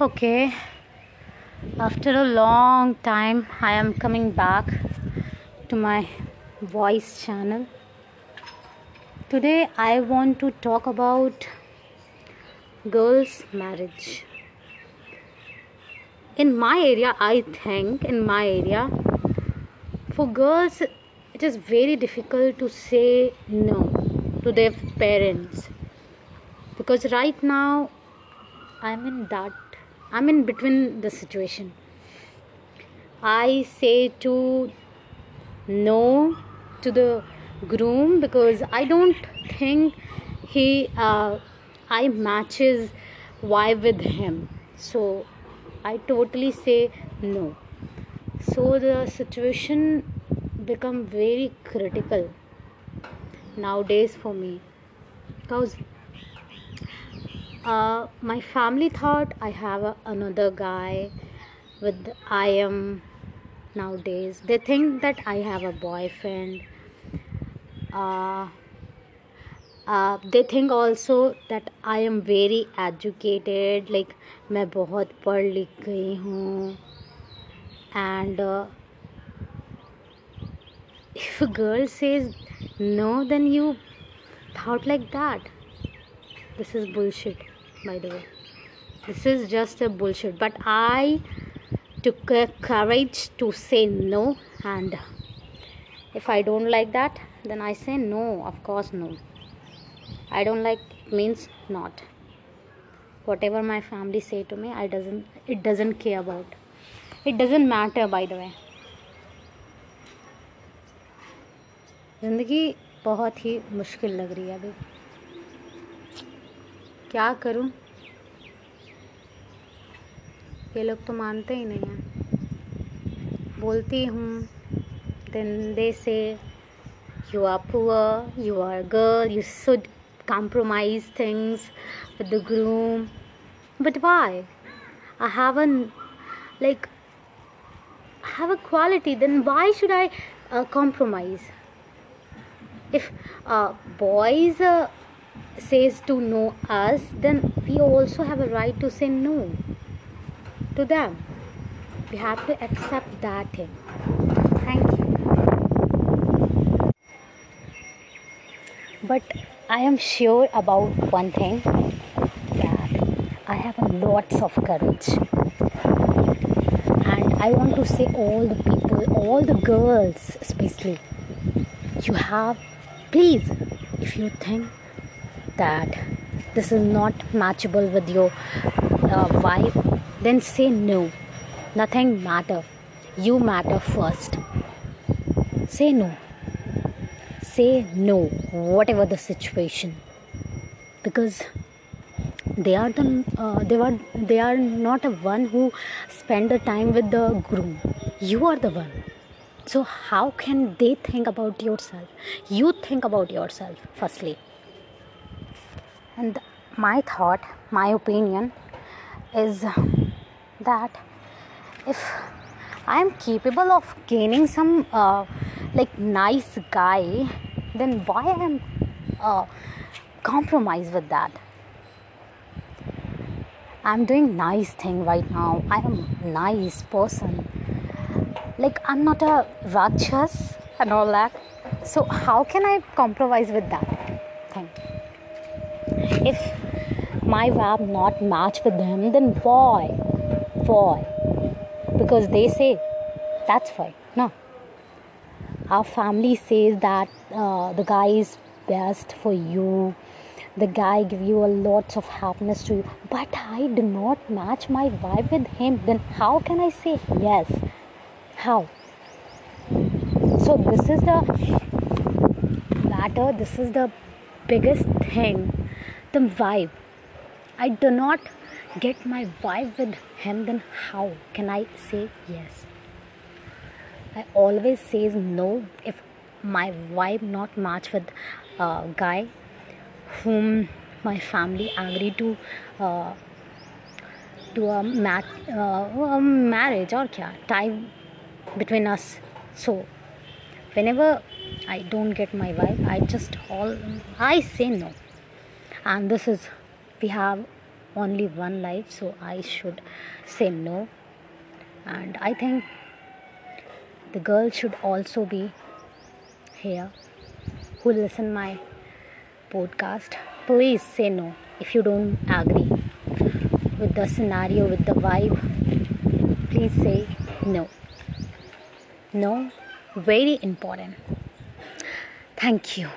Okay, after a long time, I am coming back to my voice channel. Today, I want to talk about girls' marriage. In my area, I think, in my area, for girls, it is very difficult to say no to their parents because right now I'm in that I'm in between the situation. I say to no to the groom because I don't think he uh, I matches vibe with him. So I totally say no. So the situation become very critical nowadays for me because uh, my family thought I have a, another guy with I am nowadays. They think that I have a boyfriend. Uh, uh, they think also that I am very educated. Like मैं बहुत पढ़ लिख गई हूँ and uh, if a girl says no then you thought like that this is bullshit by the way this is just a bullshit but i took courage to say no and if i don't like that then i say no of course no i don't like means not whatever my family say to me i doesn't it doesn't care about it doesn't matter by the way ज़िंदगी बहुत ही मुश्किल लग रही है अभी क्या करूँ? ये लोग तो मानते ही नहीं हैं। बोलती हूँ धंधे से you are poor you are girl you should compromise things with the groom but why I have an like have a quality then why should I compromise if boys says to know us then we also have a right to say no to them. We have to accept that thing. Thank you. But i am sure about one thing that i have lots of courage. And i want to say all the people all the girls especially you have please if you think that this is not matchable with your uh, vibe then say no. Nothing matter. You matter first. Say no. Say no whatever the situation. Because they are the uh, they are they are not a one who spend the time with the groom. You are the one. So how can they think about yourself? You think about yourself firstly and my thought my opinion is that if i am capable of gaining some uh, like nice guy then why i am uh, compromise with that? I'm doing nice thing right now. I am nice person. Like i'm not a rakshas and all that. So how can i compromise with that thing if my vibe not match with them then why why because they say that's fine no our family says that uh, the guy is best for you. The guy give you a lots of happiness to you. But i do not match my vibe with him. Then how can i say yes? How? So this is the matter. This is the biggest thing the vibe. I do not get my vibe with him then how can i say yes? I always says no if my vibe not match with a guy whom my family agree to uh, to a mat, uh, a marriage or kya time between us. So whenever i don't get my vibe i just all i say no and this is we have only one life so i should say no. And i think the girl should also be here who listen my podcast. Please say no if you don't agree with the scenario with the vibe. Please say no. No very important. Thank you